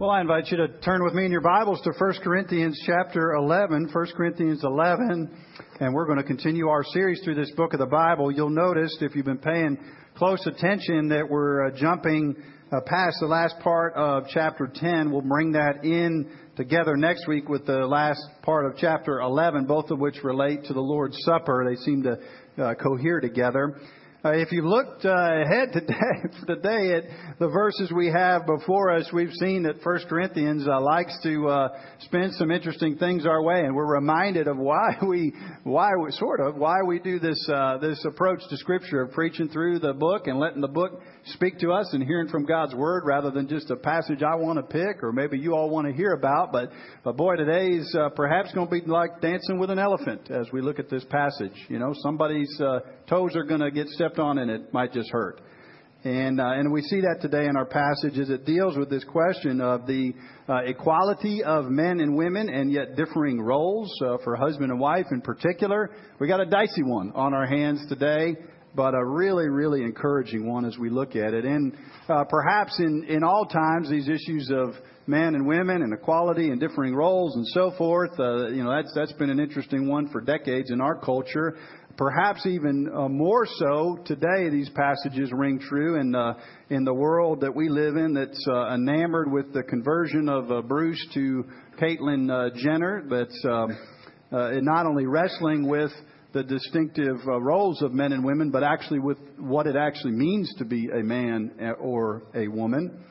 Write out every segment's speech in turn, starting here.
Well, I invite you to turn with me in your Bibles to 1 Corinthians chapter 11, 1 Corinthians 11, and we're going to continue our series through this book of the Bible. You'll notice, if you've been paying close attention, that we're uh, jumping uh, past the last part of chapter 10. We'll bring that in together next week with the last part of chapter 11, both of which relate to the Lord's Supper. They seem to uh, cohere together. Uh, if you looked uh, ahead today, today at the verses we have before us, we've seen that First Corinthians uh, likes to uh, spin some interesting things our way, and we're reminded of why we, why we, sort of, why we do this uh, this approach to Scripture of preaching through the book and letting the book speak to us and hearing from God's Word rather than just a passage I want to pick or maybe you all want to hear about. But but boy, today's uh, perhaps going to be like dancing with an elephant as we look at this passage. You know, somebody's toes are going to get stepped on and it might just hurt. And, uh, and we see that today in our passage as it deals with this question of the uh, equality of men and women and yet differing roles uh, for husband and wife in particular. We got a dicey one on our hands today, but a really, really encouraging one as we look at it. And uh, perhaps in, in all times, these issues of men and women and equality and differing roles and so forth, uh, you know, that's, that's been an interesting one for decades in our culture. Perhaps even uh, more so today, these passages ring true in, uh, in the world that we live in that's uh, enamored with the conversion of uh, Bruce to Caitlyn uh, Jenner, that's um, uh, not only wrestling with the distinctive roles of men and women, but actually with what it actually means to be a man or a woman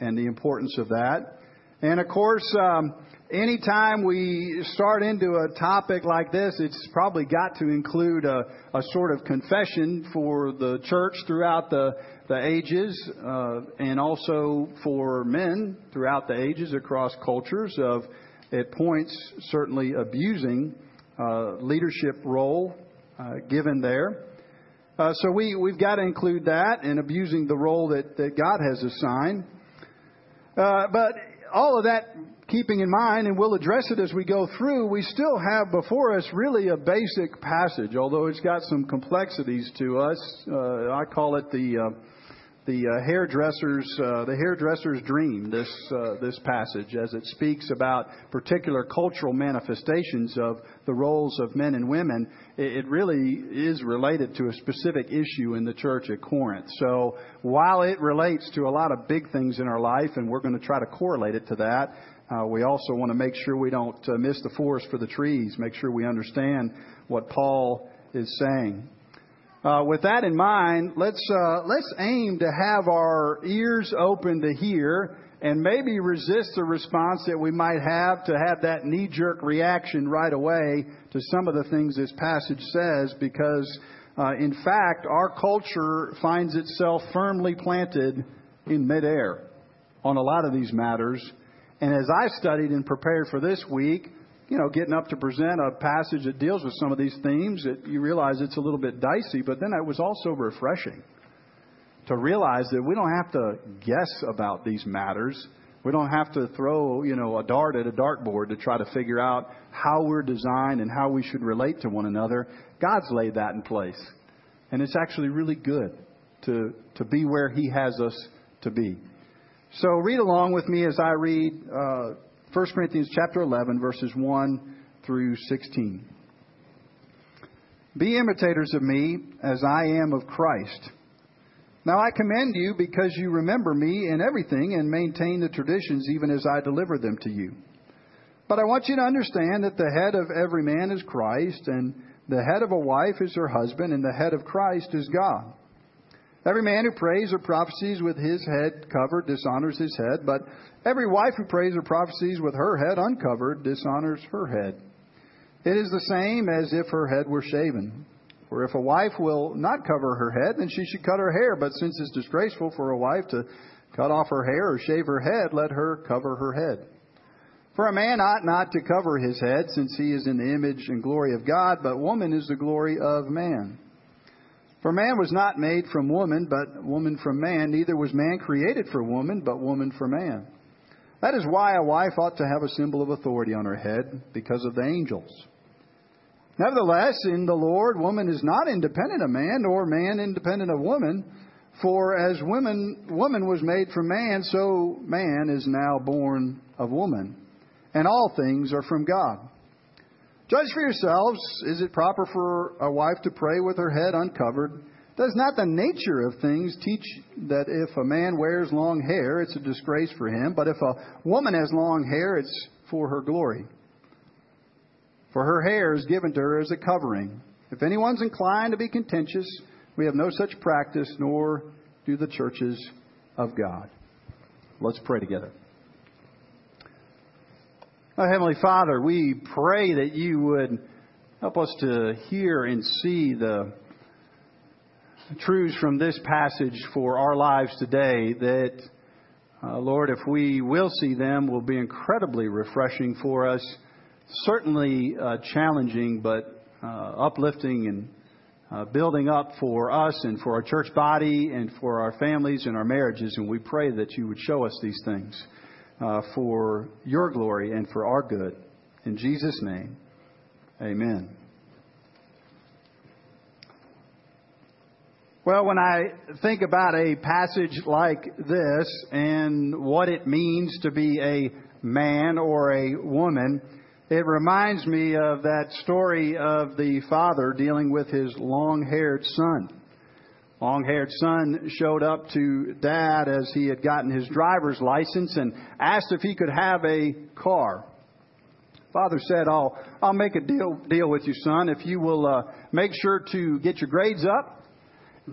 and the importance of that. And of course, um, anytime we start into a topic like this, it's probably got to include a, a sort of confession for the church throughout the, the ages, uh, and also for men throughout the ages across cultures of, at points, certainly abusing uh, leadership role uh, given there. Uh, so we, we've got to include that in abusing the role that, that God has assigned. Uh, but all of that keeping in mind, and we'll address it as we go through, we still have before us really a basic passage, although it's got some complexities to us. Uh, I call it the uh, the uh, hairdresser's uh, the hairdresser's dream. This uh, this passage, as it speaks about particular cultural manifestations of the roles of men and women, it, it really is related to a specific issue in the church at Corinth. So while it relates to a lot of big things in our life, and we're going to try to correlate it to that, uh, we also want to make sure we don't uh, miss the forest for the trees, make sure we understand what Paul is saying. Uh, with that in mind, let's, uh, let's aim to have our ears open to hear and maybe resist the response that we might have to have that knee jerk reaction right away to some of the things this passage says because, uh, in fact, our culture finds itself firmly planted in midair on a lot of these matters. And as I studied and prepared for this week, you know, getting up to present a passage that deals with some of these themes, that you realize it's a little bit dicey, but then it was also refreshing to realize that we don't have to guess about these matters. We don't have to throw, you know, a dart at a dartboard to try to figure out how we're designed and how we should relate to one another. God's laid that in place. And it's actually really good to, to be where He has us to be. So read along with me as I read uh, 1 Corinthians chapter 11, verses 1 through 16. Be imitators of me as I am of Christ. Now I commend you because you remember me in everything and maintain the traditions even as I delivered them to you. But I want you to understand that the head of every man is Christ, and the head of a wife is her husband, and the head of Christ is God. Every man who prays or prophesies with his head covered dishonors his head, but every wife who prays or prophesies with her head uncovered dishonors her head. It is the same as if her head were shaven. For if a wife will not cover her head, then she should cut her hair. But since it's disgraceful for a wife to cut off her hair or shave her head, let her cover her head. For a man ought not to cover his head, since he is in the image and glory of God, but woman is the glory of man. For man was not made from woman, but woman from man. Neither was man created for woman, but woman for man. That is why a wife ought to have a symbol of authority on her head, because of the angels. Nevertheless, in the Lord, woman is not independent of man, nor man independent of woman. For as woman, woman was made from man, so man is now born of woman. And all things are from God. Judge for yourselves is it proper for a wife to pray with her head uncovered? Does not the nature of things teach that if a man wears long hair, it's a disgrace for him, but if a woman has long hair, it's for her glory? For her hair is given to her as a covering. If anyone's inclined to be contentious, we have no such practice, nor do the churches of God. Let's pray together. Our Heavenly Father, we pray that you would help us to hear and see the truths from this passage for our lives today that, uh, Lord, if we will see them, will be incredibly refreshing for us, certainly uh, challenging, but uh, uplifting and uh, building up for us and for our church body and for our families and our marriages. And we pray that you would show us these things uh, for your glory and for our good. In Jesus' name, amen. Well, when I think about a passage like this and what it means to be a man or a woman, it reminds me of that story of the father dealing with his long haired son. Long haired son showed up to dad as he had gotten his driver's license and asked if he could have a car. Father said, I'll, I'll make a deal, deal with you, son, if you will uh, make sure to get your grades up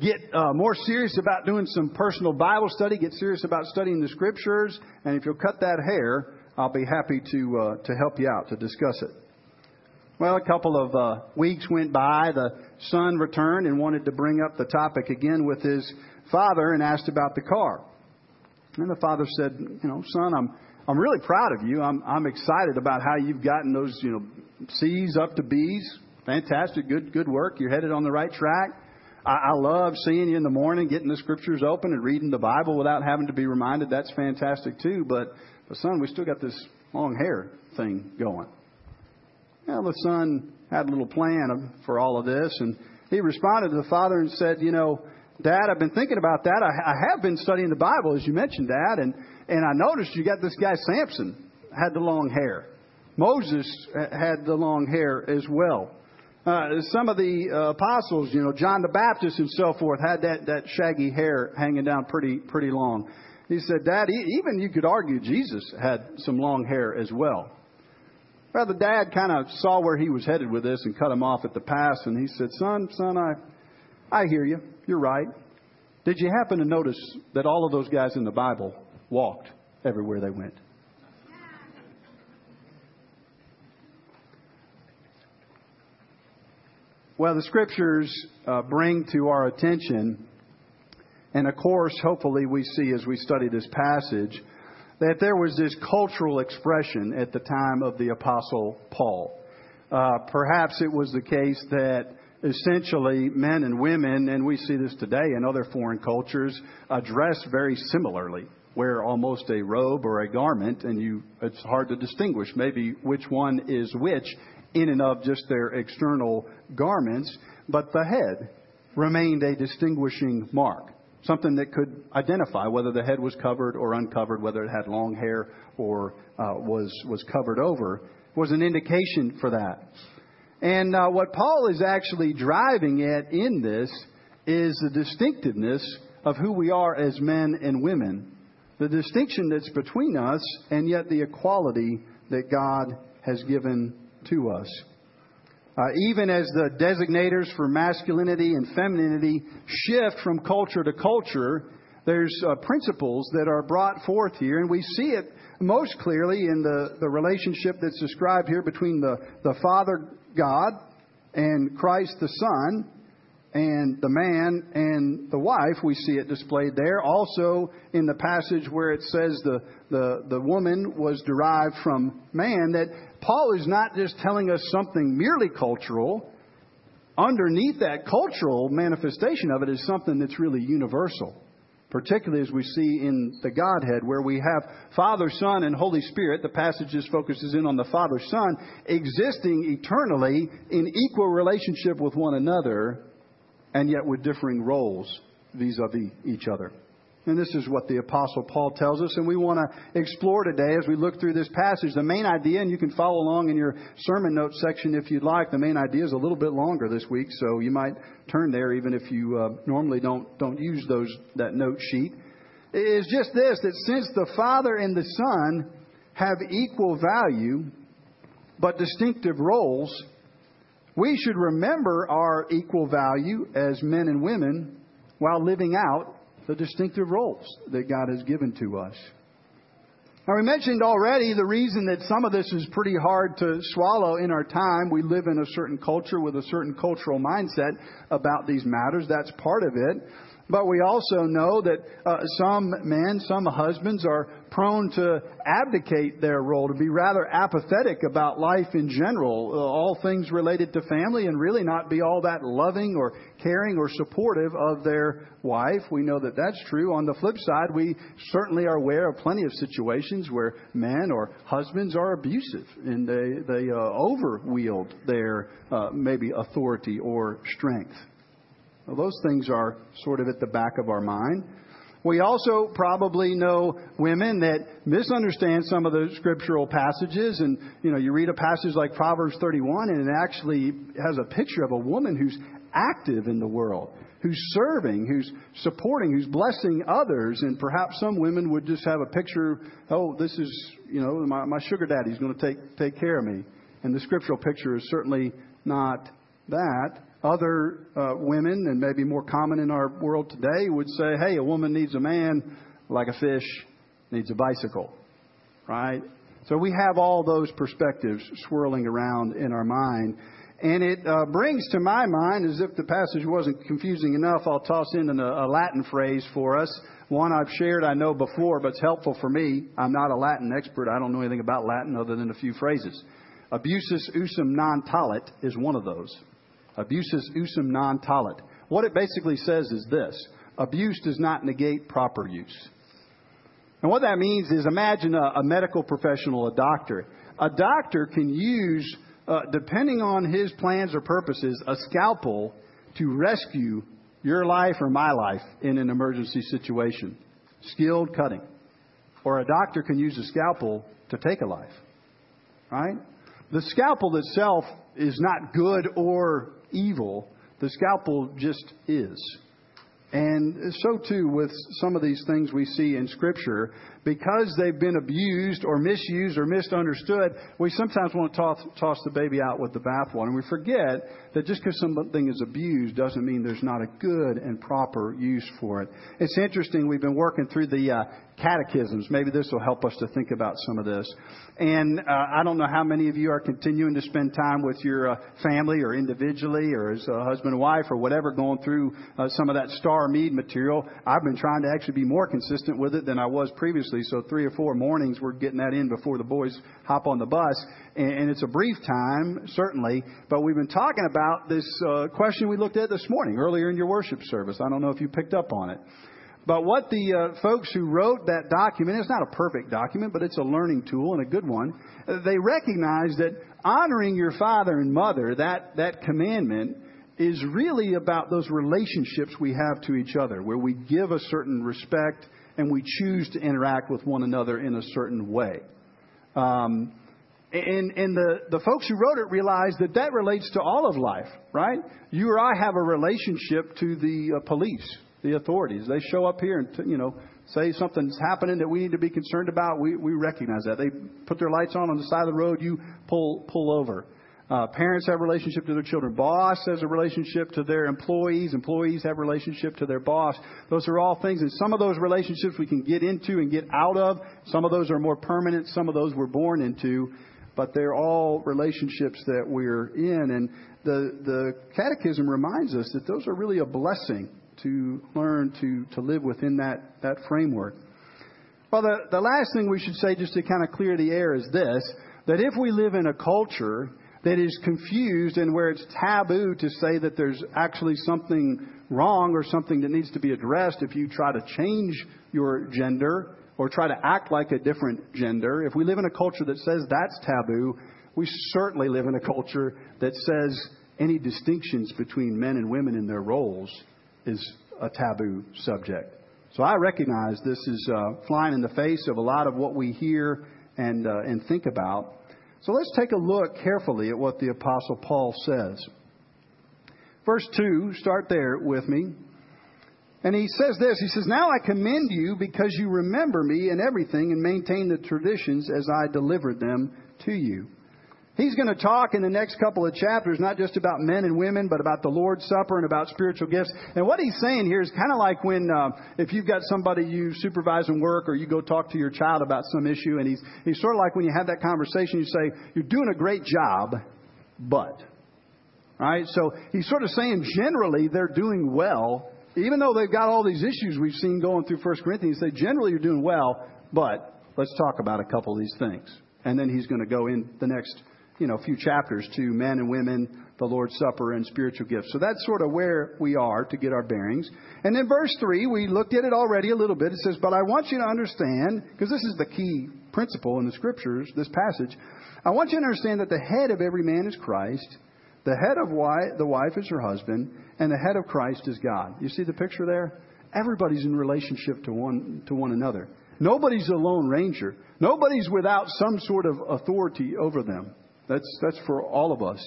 get uh, more serious about doing some personal Bible study, get serious about studying the scriptures, and if you'll cut that hair, I'll be happy to uh, to help you out to discuss it. Well, a couple of uh, weeks went by. The son returned and wanted to bring up the topic again with his father and asked about the car. And the father said, "You know, son, I'm I'm really proud of you. I'm I'm excited about how you've gotten those you know C's up to B's. Fantastic, good good work. You're headed on the right track." I, I love seeing you in the morning, getting the scriptures open and reading the Bible without having to be reminded. That's fantastic too. But, but son, we still got this long hair thing going. Well, the son had a little plan for all of this, and he responded to the father and said, "You know, Dad, I've been thinking about that. I, I have been studying the Bible, as you mentioned, Dad, and and I noticed you got this guy Samson had the long hair. Moses had the long hair as well. Uh, some of the uh, apostles, you know, John the Baptist and so forth, had that, that shaggy hair hanging down pretty, pretty long. He said, Dad, even you could argue Jesus had some long hair as well. Well, the dad kind of saw where he was headed with this and cut him off at the pass, and he said, Son, son, I, I hear you. You're right. Did you happen to notice that all of those guys in the Bible walked everywhere they went? Well, the scriptures uh, bring to our attention, and of course, hopefully, we see as we study this passage, that there was this cultural expression at the time of the Apostle Paul. Uh, perhaps it was the case that essentially men and women, and we see this today in other foreign cultures, dress very similarly. Wear almost a robe or a garment, and you, it's hard to distinguish maybe which one is which in and of just their external garments, but the head remained a distinguishing mark, something that could identify whether the head was covered or uncovered, whether it had long hair or uh, was was covered over, was an indication for that. And uh, what Paul is actually driving at in this is the distinctiveness of who we are as men and women, the distinction that's between us, and yet the equality that God has given to us. Uh, even as the designators for masculinity and femininity shift from culture to culture, there's uh, principles that are brought forth here, and we see it most clearly in the, the relationship that's described here between the, the Father God and Christ the Son, and the man and the wife, we see it displayed there. Also in the passage where it says the, the, the woman was derived from man, that Paul is not just telling us something merely cultural. Underneath that cultural manifestation of it is something that's really universal, particularly as we see in the Godhead, where we have Father, Son, and Holy Spirit. The passage just focuses in on the Father, Son, existing eternally in equal relationship with one another, and yet with differing roles vis a vis each other. And this is what the Apostle Paul tells us, and we want to explore today as we look through this passage. The main idea, and you can follow along in your sermon notes section if you'd like. The main idea is a little bit longer this week, so you might turn there even if you uh, normally don't don't use those that note sheet. It is just this that since the Father and the Son have equal value but distinctive roles, we should remember our equal value as men and women while living out the distinctive roles that God has given to us. Now, we mentioned already the reason that some of this is pretty hard to swallow in our time. We live in a certain culture with a certain cultural mindset about these matters. That's part of it. But we also know that uh, some men, some husbands are prone to abdicate their role, to be rather apathetic about life in general, uh, all things related to family, and really not be all that loving or caring or supportive of their wife. We know that that's true. On the flip side, we certainly are aware of plenty of situations where men or husbands are abusive and they, they uh, over wield their uh, maybe authority or strength. Well, those things are sort of at the back of our mind. We also probably know women that misunderstand some of the scriptural passages. And, you know, you read a passage like Proverbs 31, and it actually has a picture of a woman who's active in the world, who's serving, who's supporting, who's blessing others. And perhaps some women would just have a picture, oh, this is, you know, my, my sugar daddy's going to take, take care of me. And the scriptural picture is certainly not that. Other uh, women, and maybe more common in our world today, would say, hey, a woman needs a man like a fish needs a bicycle, right? So we have all those perspectives swirling around in our mind. And it uh, brings to my mind, as if the passage wasn't confusing enough, I'll toss in a, a Latin phrase for us. One I've shared, I know before, but it's helpful for me. I'm not a Latin expert. I don't know anything about Latin other than a few phrases. Abusus usum non tollit is one of those. Abusus usum non tollit. What it basically says is this abuse does not negate proper use. And what that means is imagine a, a medical professional, a doctor. A doctor can use, uh, depending on his plans or purposes, a scalpel to rescue your life or my life in an emergency situation. Skilled cutting. Or a doctor can use a scalpel to take a life. Right? The scalpel itself is not good or evil. The scalpel just is. And so too with some of these things we see in Scripture because they've been abused or misused or misunderstood, we sometimes want to toss, toss the baby out with the bathwater. And we forget that just because something is abused doesn't mean there's not a good and proper use for it. It's interesting, we've been working through the uh, catechisms. Maybe this will help us to think about some of this. And uh, I don't know how many of you are continuing to spend time with your uh, family or individually or as a husband and wife or whatever going through uh, some of that Starr Meade material. I've been trying to actually be more consistent with it than I was previously so three or four mornings we're getting that in before the boys hop on the bus. And, and it's a brief time, certainly, but we've been talking about this uh, question we looked at this morning, earlier in your worship service. I don't know if you picked up on it. But what the uh, folks who wrote that document, it's not a perfect document, but it's a learning tool and a good one. They recognize that honoring your father and mother, that, that commandment, is really about those relationships we have to each other, where we give a certain respect and we choose to interact with one another in a certain way. Um, and, and the, the folks who wrote it realized that that relates to all of life, right? You or I have a relationship to the uh, police, the authorities. They show up here and, you know, say something's happening that we need to be concerned about. We, we recognize that. They put their lights on on the side of the road. You pull, pull over. Uh, parents have a relationship to their children. Boss has a relationship to their employees. Employees have a relationship to their boss. Those are all things. And some of those relationships we can get into and get out of. Some of those are more permanent. Some of those we're born into. But they're all relationships that we're in. And the, the catechism reminds us that those are really a blessing to learn to, to live within that, that framework. Well, the, the last thing we should say, just to kind of clear the air, is this that if we live in a culture that is confused and where it's taboo to say that there's actually something wrong or something that needs to be addressed if you try to change your gender or try to act like a different gender. If we live in a culture that says that's taboo, we certainly live in a culture that says any distinctions between men and women in their roles is a taboo subject. So I recognize this is uh, flying in the face of a lot of what we hear and, uh, and think about. So let's take a look carefully at what the Apostle Paul says. Verse 2, start there with me. And he says this He says, Now I commend you because you remember me in everything and maintain the traditions as I delivered them to you. He's going to talk in the next couple of chapters not just about men and women, but about the Lord's Supper and about spiritual gifts. And what he's saying here is kind of like when, uh, if you've got somebody you supervise in work or you go talk to your child about some issue, and he's, he's sort of like when you have that conversation, you say, You're doing a great job, but. Right? So he's sort of saying generally they're doing well, even though they've got all these issues we've seen going through 1 Corinthians, they generally you're doing well, but let's talk about a couple of these things. And then he's going to go in the next you know, a few chapters to men and women, the Lord's Supper, and spiritual gifts. So that's sort of where we are to get our bearings. And then verse 3, we looked at it already a little bit. It says, But I want you to understand, because this is the key principle in the scriptures, this passage. I want you to understand that the head of every man is Christ, the head of wife, the wife is her husband, and the head of Christ is God. You see the picture there? Everybody's in relationship to one, to one another. Nobody's a lone ranger. Nobody's without some sort of authority over them. That's, that's for all of us.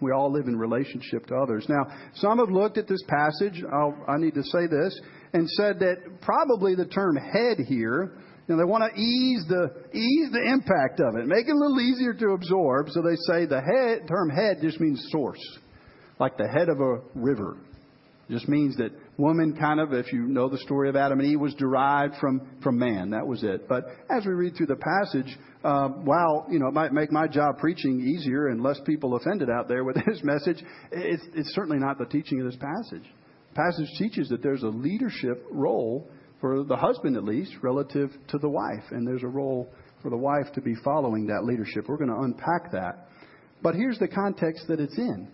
We all live in relationship to others. Now, some have looked at this passage, I'll, i need to say this, and said that probably the term head here, you know, they want to ease the, ease the impact of it, make it a little easier to absorb, so they say the head, term head just means source, like the head of a river. It just means that woman kind of, if you know the story of Adam and Eve, was derived from, from man. That was it. But as we read through the passage, uh, while you know it might make my job preaching easier and less people offended out there with this message, it's, it's certainly not the teaching of this passage. The passage teaches that there's a leadership role for the husband, at least, relative to the wife, and there's a role for the wife to be following that leadership. We're going to unpack that. But here's the context that it's in.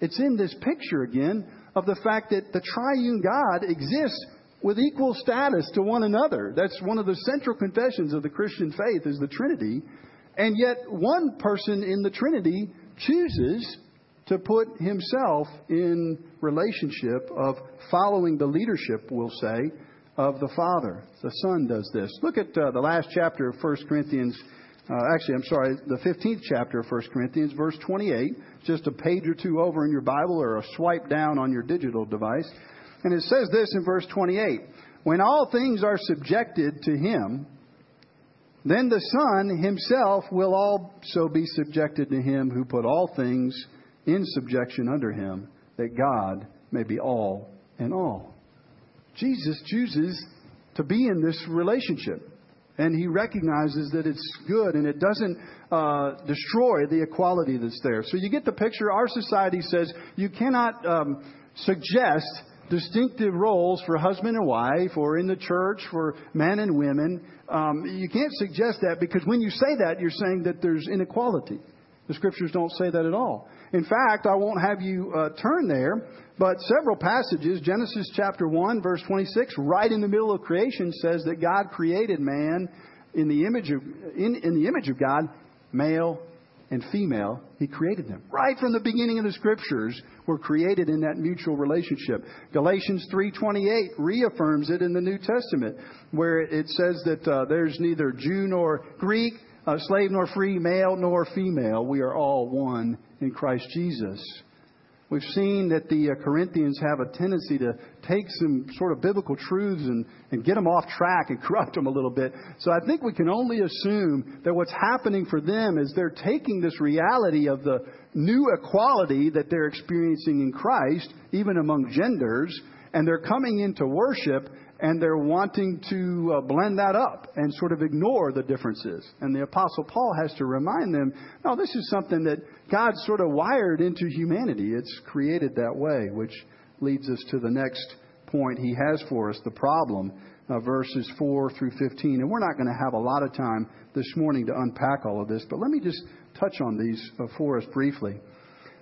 It's in this picture again of the fact that the triune God exists with equal status to one another. That's one of the central confessions of the Christian faith is the Trinity. And yet one person in the Trinity chooses to put himself in relationship of following the leadership, we'll say, of the Father. The Son does this. Look at uh, the last chapter of 1 Corinthians. Uh, actually, I'm sorry, the 15th chapter of 1 Corinthians, verse 28. Just a page or two over in your Bible or a swipe down on your digital device. And it says this in verse 28 When all things are subjected to him, then the Son himself will also be subjected to him who put all things in subjection under him, that God may be all in all. Jesus chooses to be in this relationship. And he recognizes that it's good and it doesn't uh, destroy the equality that's there. So you get the picture. Our society says you cannot um, suggest distinctive roles for husband and wife or in the church for men and women. Um, you can't suggest that because when you say that, you're saying that there's inequality. The scriptures don't say that at all. In fact, I won't have you uh, turn there, but several passages, Genesis chapter 1, verse 26, right in the middle of creation, says that God created man in the image of, in, in the image of God, male and female, he created them. Right from the beginning of the scriptures, were created in that mutual relationship. Galatians 3:28 reaffirms it in the New Testament, where it says that uh, there's neither Jew nor Greek, uh, slave nor free, male nor female. We are all one in Christ Jesus. We've seen that the uh, Corinthians have a tendency to take some sort of biblical truths and, and get them off track and corrupt them a little bit. So I think we can only assume that what's happening for them is they're taking this reality of the new equality that they're experiencing in Christ, even among genders, and they're coming into worship and they're wanting to uh, blend that up and sort of ignore the differences. And the Apostle Paul has to remind them no, this is something that God sort of wired into humanity. It's created that way, which leads us to the next point he has for us the problem, uh, verses 4 through 15. And we're not going to have a lot of time this morning to unpack all of this, but let me just touch on these uh, for us briefly.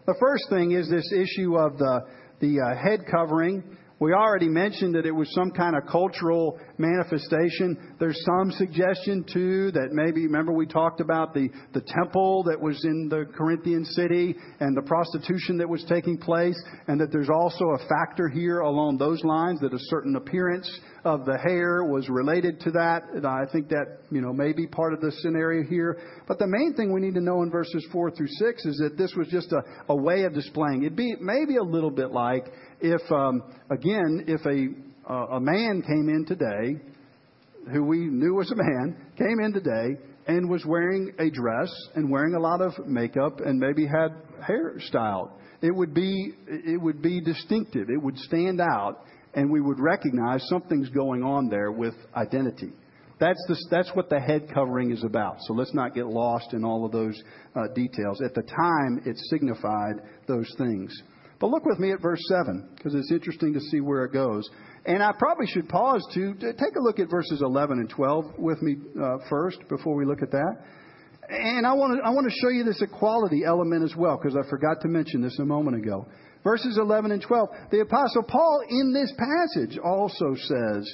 The first thing is this issue of the, the uh, head covering We already mentioned that it was some kind of cultural manifestation. There's some suggestion, too, that maybe, remember we talked about the, the temple that was in the Corinthian city and the prostitution that was taking place, and that there's also a factor here along those lines that a certain appearance of the hair was related to that. And I think that, you know, may be part of the scenario here. But the main thing we need to know in verses 4 through 6 is that this was just a, a way of displaying. It'd be maybe a little bit like if, um, again, if a, uh, a man came in today, who we knew was a man, came in today and was wearing a dress and wearing a lot of makeup and maybe had hair styled. It would be, it would be distinctive. It would stand out and we would recognize something's going on there with identity. That's, the, that's what the head covering is about. So let's not get lost in all of those uh, details. At the time, it signified those things. But look with me at verse 7, because it's interesting to see where it goes. And I probably should pause to, to take a look at verses 11 and 12 with me uh, first before we look at that. And I want to I want to show you this equality element as well, because I forgot to mention this a moment ago. Verses 11 and 12. The Apostle Paul in this passage also says,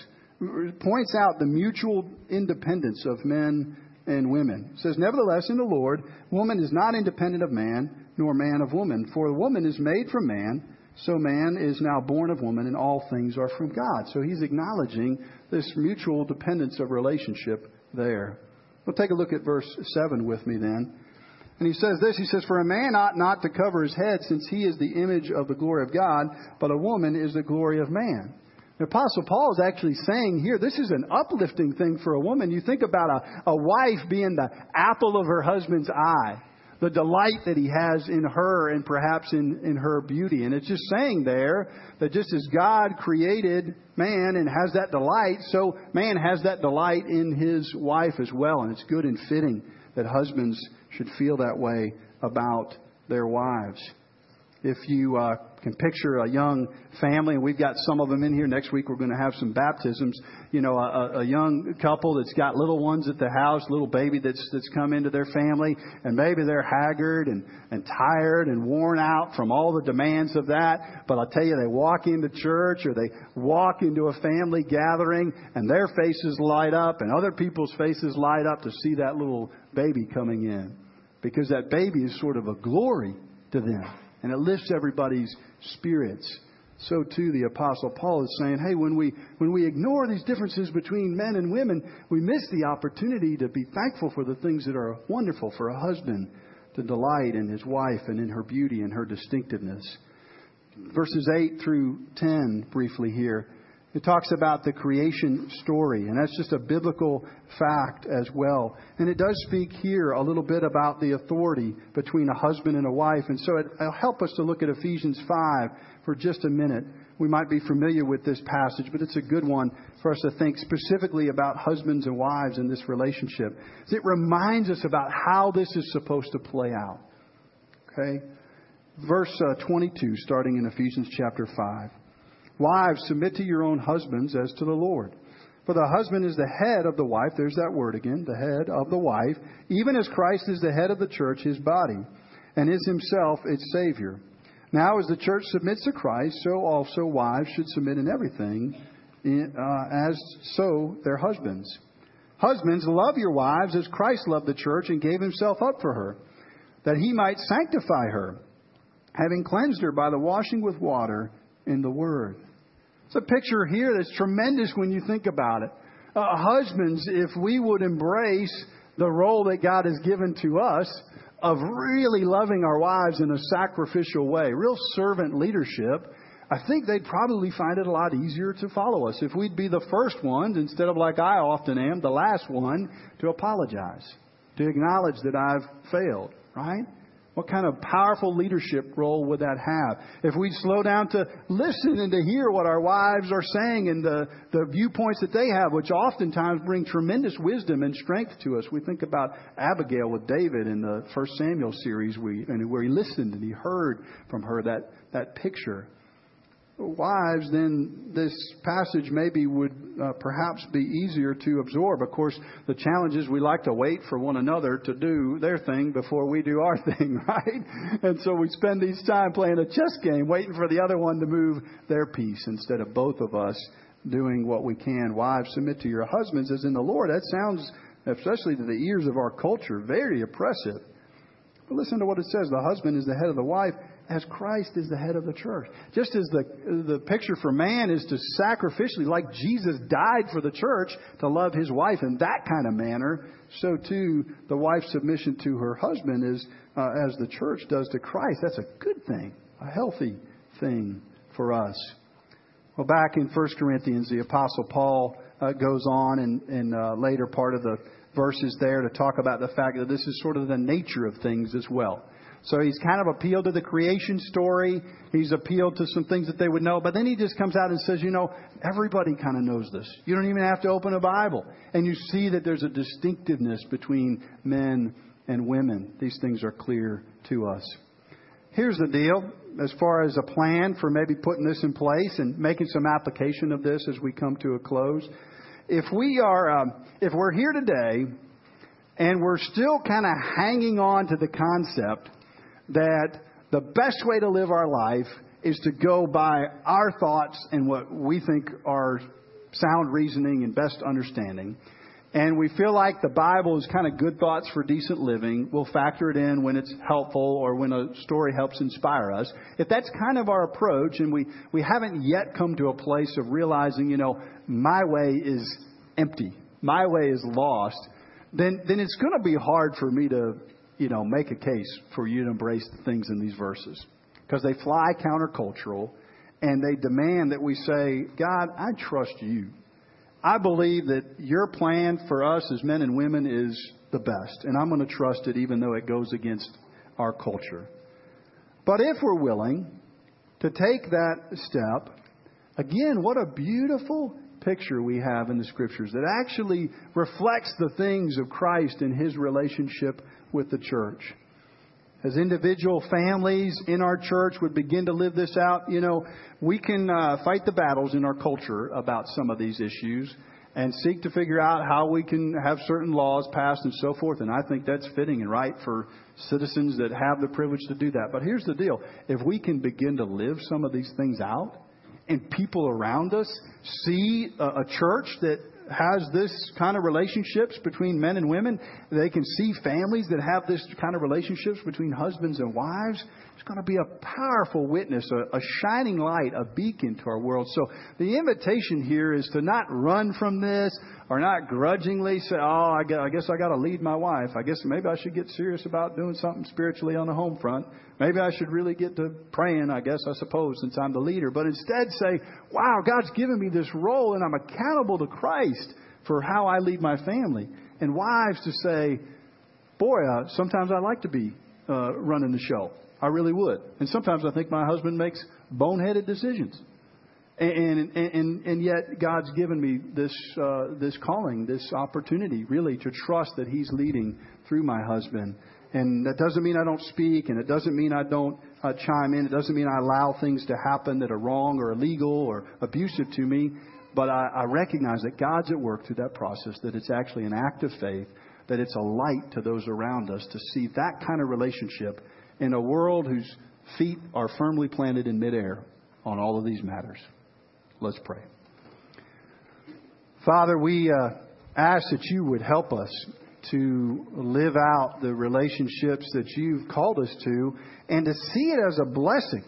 points out the mutual independence of men and women. It says, Nevertheless, in the Lord, woman is not independent of man, nor man of woman. For woman is made from man, so man is now born of woman, and all things are from God. So he's acknowledging this mutual dependence of relationship there. We'll take a look at verse 7 with me then. And he says this He says, For a man ought not to cover his head, since he is the image of the glory of God, but a woman is the glory of man. The Apostle Paul is actually saying here, this is an uplifting thing for a woman. You think about a, a wife being the apple of her husband's eye the delight that he has in her and perhaps in, in her beauty. And it's just saying there that just as God created man and has that delight, so man has that delight in his wife as well. And it's good and fitting that husbands should feel that way about their wives. If you uh, can picture a young family, and we've got some of them in here. Next week we're going to have some baptisms. You know, a, a young couple that's got little ones at the house, little baby that's that's come into their family, and maybe they're haggard and and tired and worn out from all the demands of that. But I'll tell you, they walk into church or they walk into a family gathering, and their faces light up, and other people's faces light up to see that little baby coming in, because that baby is sort of a glory to them and it lifts everybody's spirits. So too the apostle Paul is saying, hey, when we when we ignore these differences between men and women, we miss the opportunity to be thankful for the things that are wonderful for a husband to delight in his wife and in her beauty and her distinctiveness. Verses 8 through 10 briefly here. It talks about the creation story, and that's just a biblical fact as well. And it does speak here a little bit about the authority between a husband and a wife. And so it'll help us to look at Ephesians 5 for just a minute. We might be familiar with this passage, but it's a good one for us to think specifically about husbands and wives in this relationship. It reminds us about how this is supposed to play out. Okay? Verse uh, 22, starting in Ephesians chapter 5. Wives, submit to your own husbands as to the Lord. For the husband is the head of the wife. There's that word again, the head of the wife, even as Christ is the head of the church, his body, and is himself its Savior. Now, as the church submits to Christ, so also wives should submit in everything, uh, as so their husbands. Husbands, love your wives as Christ loved the church and gave himself up for her, that he might sanctify her, having cleansed her by the washing with water in the Word. It's a picture here that's tremendous when you think about it. Uh, husbands, if we would embrace the role that God has given to us of really loving our wives in a sacrificial way, real servant leadership, I think they'd probably find it a lot easier to follow us if we'd be the first ones instead of like I often am, the last one to apologize, to acknowledge that I've failed, right? What kind of powerful leadership role would that have? If we slow down to listen and to hear what our wives are saying and the, the viewpoints that they have, which oftentimes bring tremendous wisdom and strength to us. We think about Abigail with David in the First Samuel series we, and where he listened and he heard from her that, that picture. Wives, then this passage maybe would uh, perhaps be easier to absorb. Of course, the challenge is we like to wait for one another to do their thing before we do our thing, right? And so we spend these time playing a chess game, waiting for the other one to move their piece instead of both of us doing what we can. Wives, submit to your husbands as in the Lord. That sounds, especially to the ears of our culture, very oppressive. But listen to what it says. The husband is the head of the wife as Christ is the head of the church. Just as the, the picture for man is to sacrificially, like Jesus died for the church, to love his wife in that kind of manner, so too the wife's submission to her husband is uh, as the church does to Christ. That's a good thing, a healthy thing for us. Well, back in 1 Corinthians, the Apostle Paul uh, goes on in, in uh, later part of the verses there to talk about the fact that this is sort of the nature of things as well. So he's kind of appealed to the creation story. He's appealed to some things that they would know. But then he just comes out and says, you know, everybody kind of knows this. You don't even have to open a Bible. And you see that there's a distinctiveness between men and women. These things are clear to us. Here's the deal as far as a plan for maybe putting this in place and making some application of this as we come to a close. If we are, um, if we're here today and we're still kind of hanging on to the concept that the best way to live our life is to go by our thoughts and what we think are sound reasoning and best understanding. And we feel like the Bible is kind of good thoughts for decent living. We'll factor it in when it's helpful or when a story helps inspire us. If that's kind of our approach and we, we haven't yet come to a place of realizing, you know, my way is empty, my way is lost, then, then it's going to be hard for me to you know, make a case for you to embrace the things in these verses. Because they fly countercultural and they demand that we say, God, I trust you. I believe that your plan for us as men and women is the best, and I'm going to trust it even though it goes against our culture. But if we're willing to take that step, again, what a beautiful picture we have in the scriptures that actually reflects the things of Christ and his relationship with the church. As individual families in our church would begin to live this out, you know, we can uh, fight the battles in our culture about some of these issues and seek to figure out how we can have certain laws passed and so forth. And I think that's fitting and right for citizens that have the privilege to do that. But here's the deal if we can begin to live some of these things out, and people around us see a, a church that has this kind of relationships between men and women. They can see families that have this kind of relationships between husbands and wives. It's going to be a powerful witness, a, a shining light, a beacon to our world. So the invitation here is to not run from this or not grudgingly say, oh, I guess I got to lead my wife. I guess maybe I should get serious about doing something spiritually on the home front. Maybe I should really get to praying, I guess, I suppose, since I'm the leader. But instead say, wow, God's given me this role and I'm accountable to Christ for how I lead my family. And wives to say, boy, uh, sometimes I like to be uh, running the show. I really would. And sometimes I think my husband makes boneheaded decisions. And, and, and, and yet God's given me this, uh, this calling, this opportunity, really, to trust that He's leading through my husband. And that doesn't mean I don't speak, and it doesn't mean I don't uh, chime in. It doesn't mean I allow things to happen that are wrong or illegal or abusive to me. But I, I recognize that God's at work through that process, that it's actually an act of faith, that it's a light to those around us to see that kind of relationship in a world whose feet are firmly planted in midair on all of these matters. Let's pray. Father, we uh, ask that you would help us to live out the relationships that you've called us to and to see it as a blessing.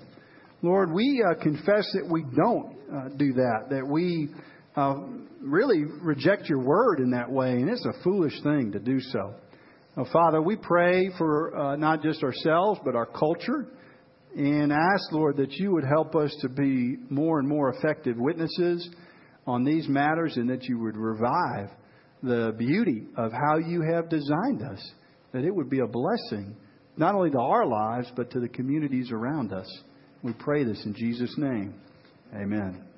Lord, we uh, confess that we don't uh, do that, that we uh, really reject your word in that way, and it's a foolish thing to do so. Father, we pray for uh, not just ourselves, but our culture and ask, Lord, that you would help us to be more and more effective witnesses on these matters and that you would revive the beauty of how you have designed us, that it would be a blessing not only to our lives, but to the communities around us. We pray this in Jesus' name. Amen.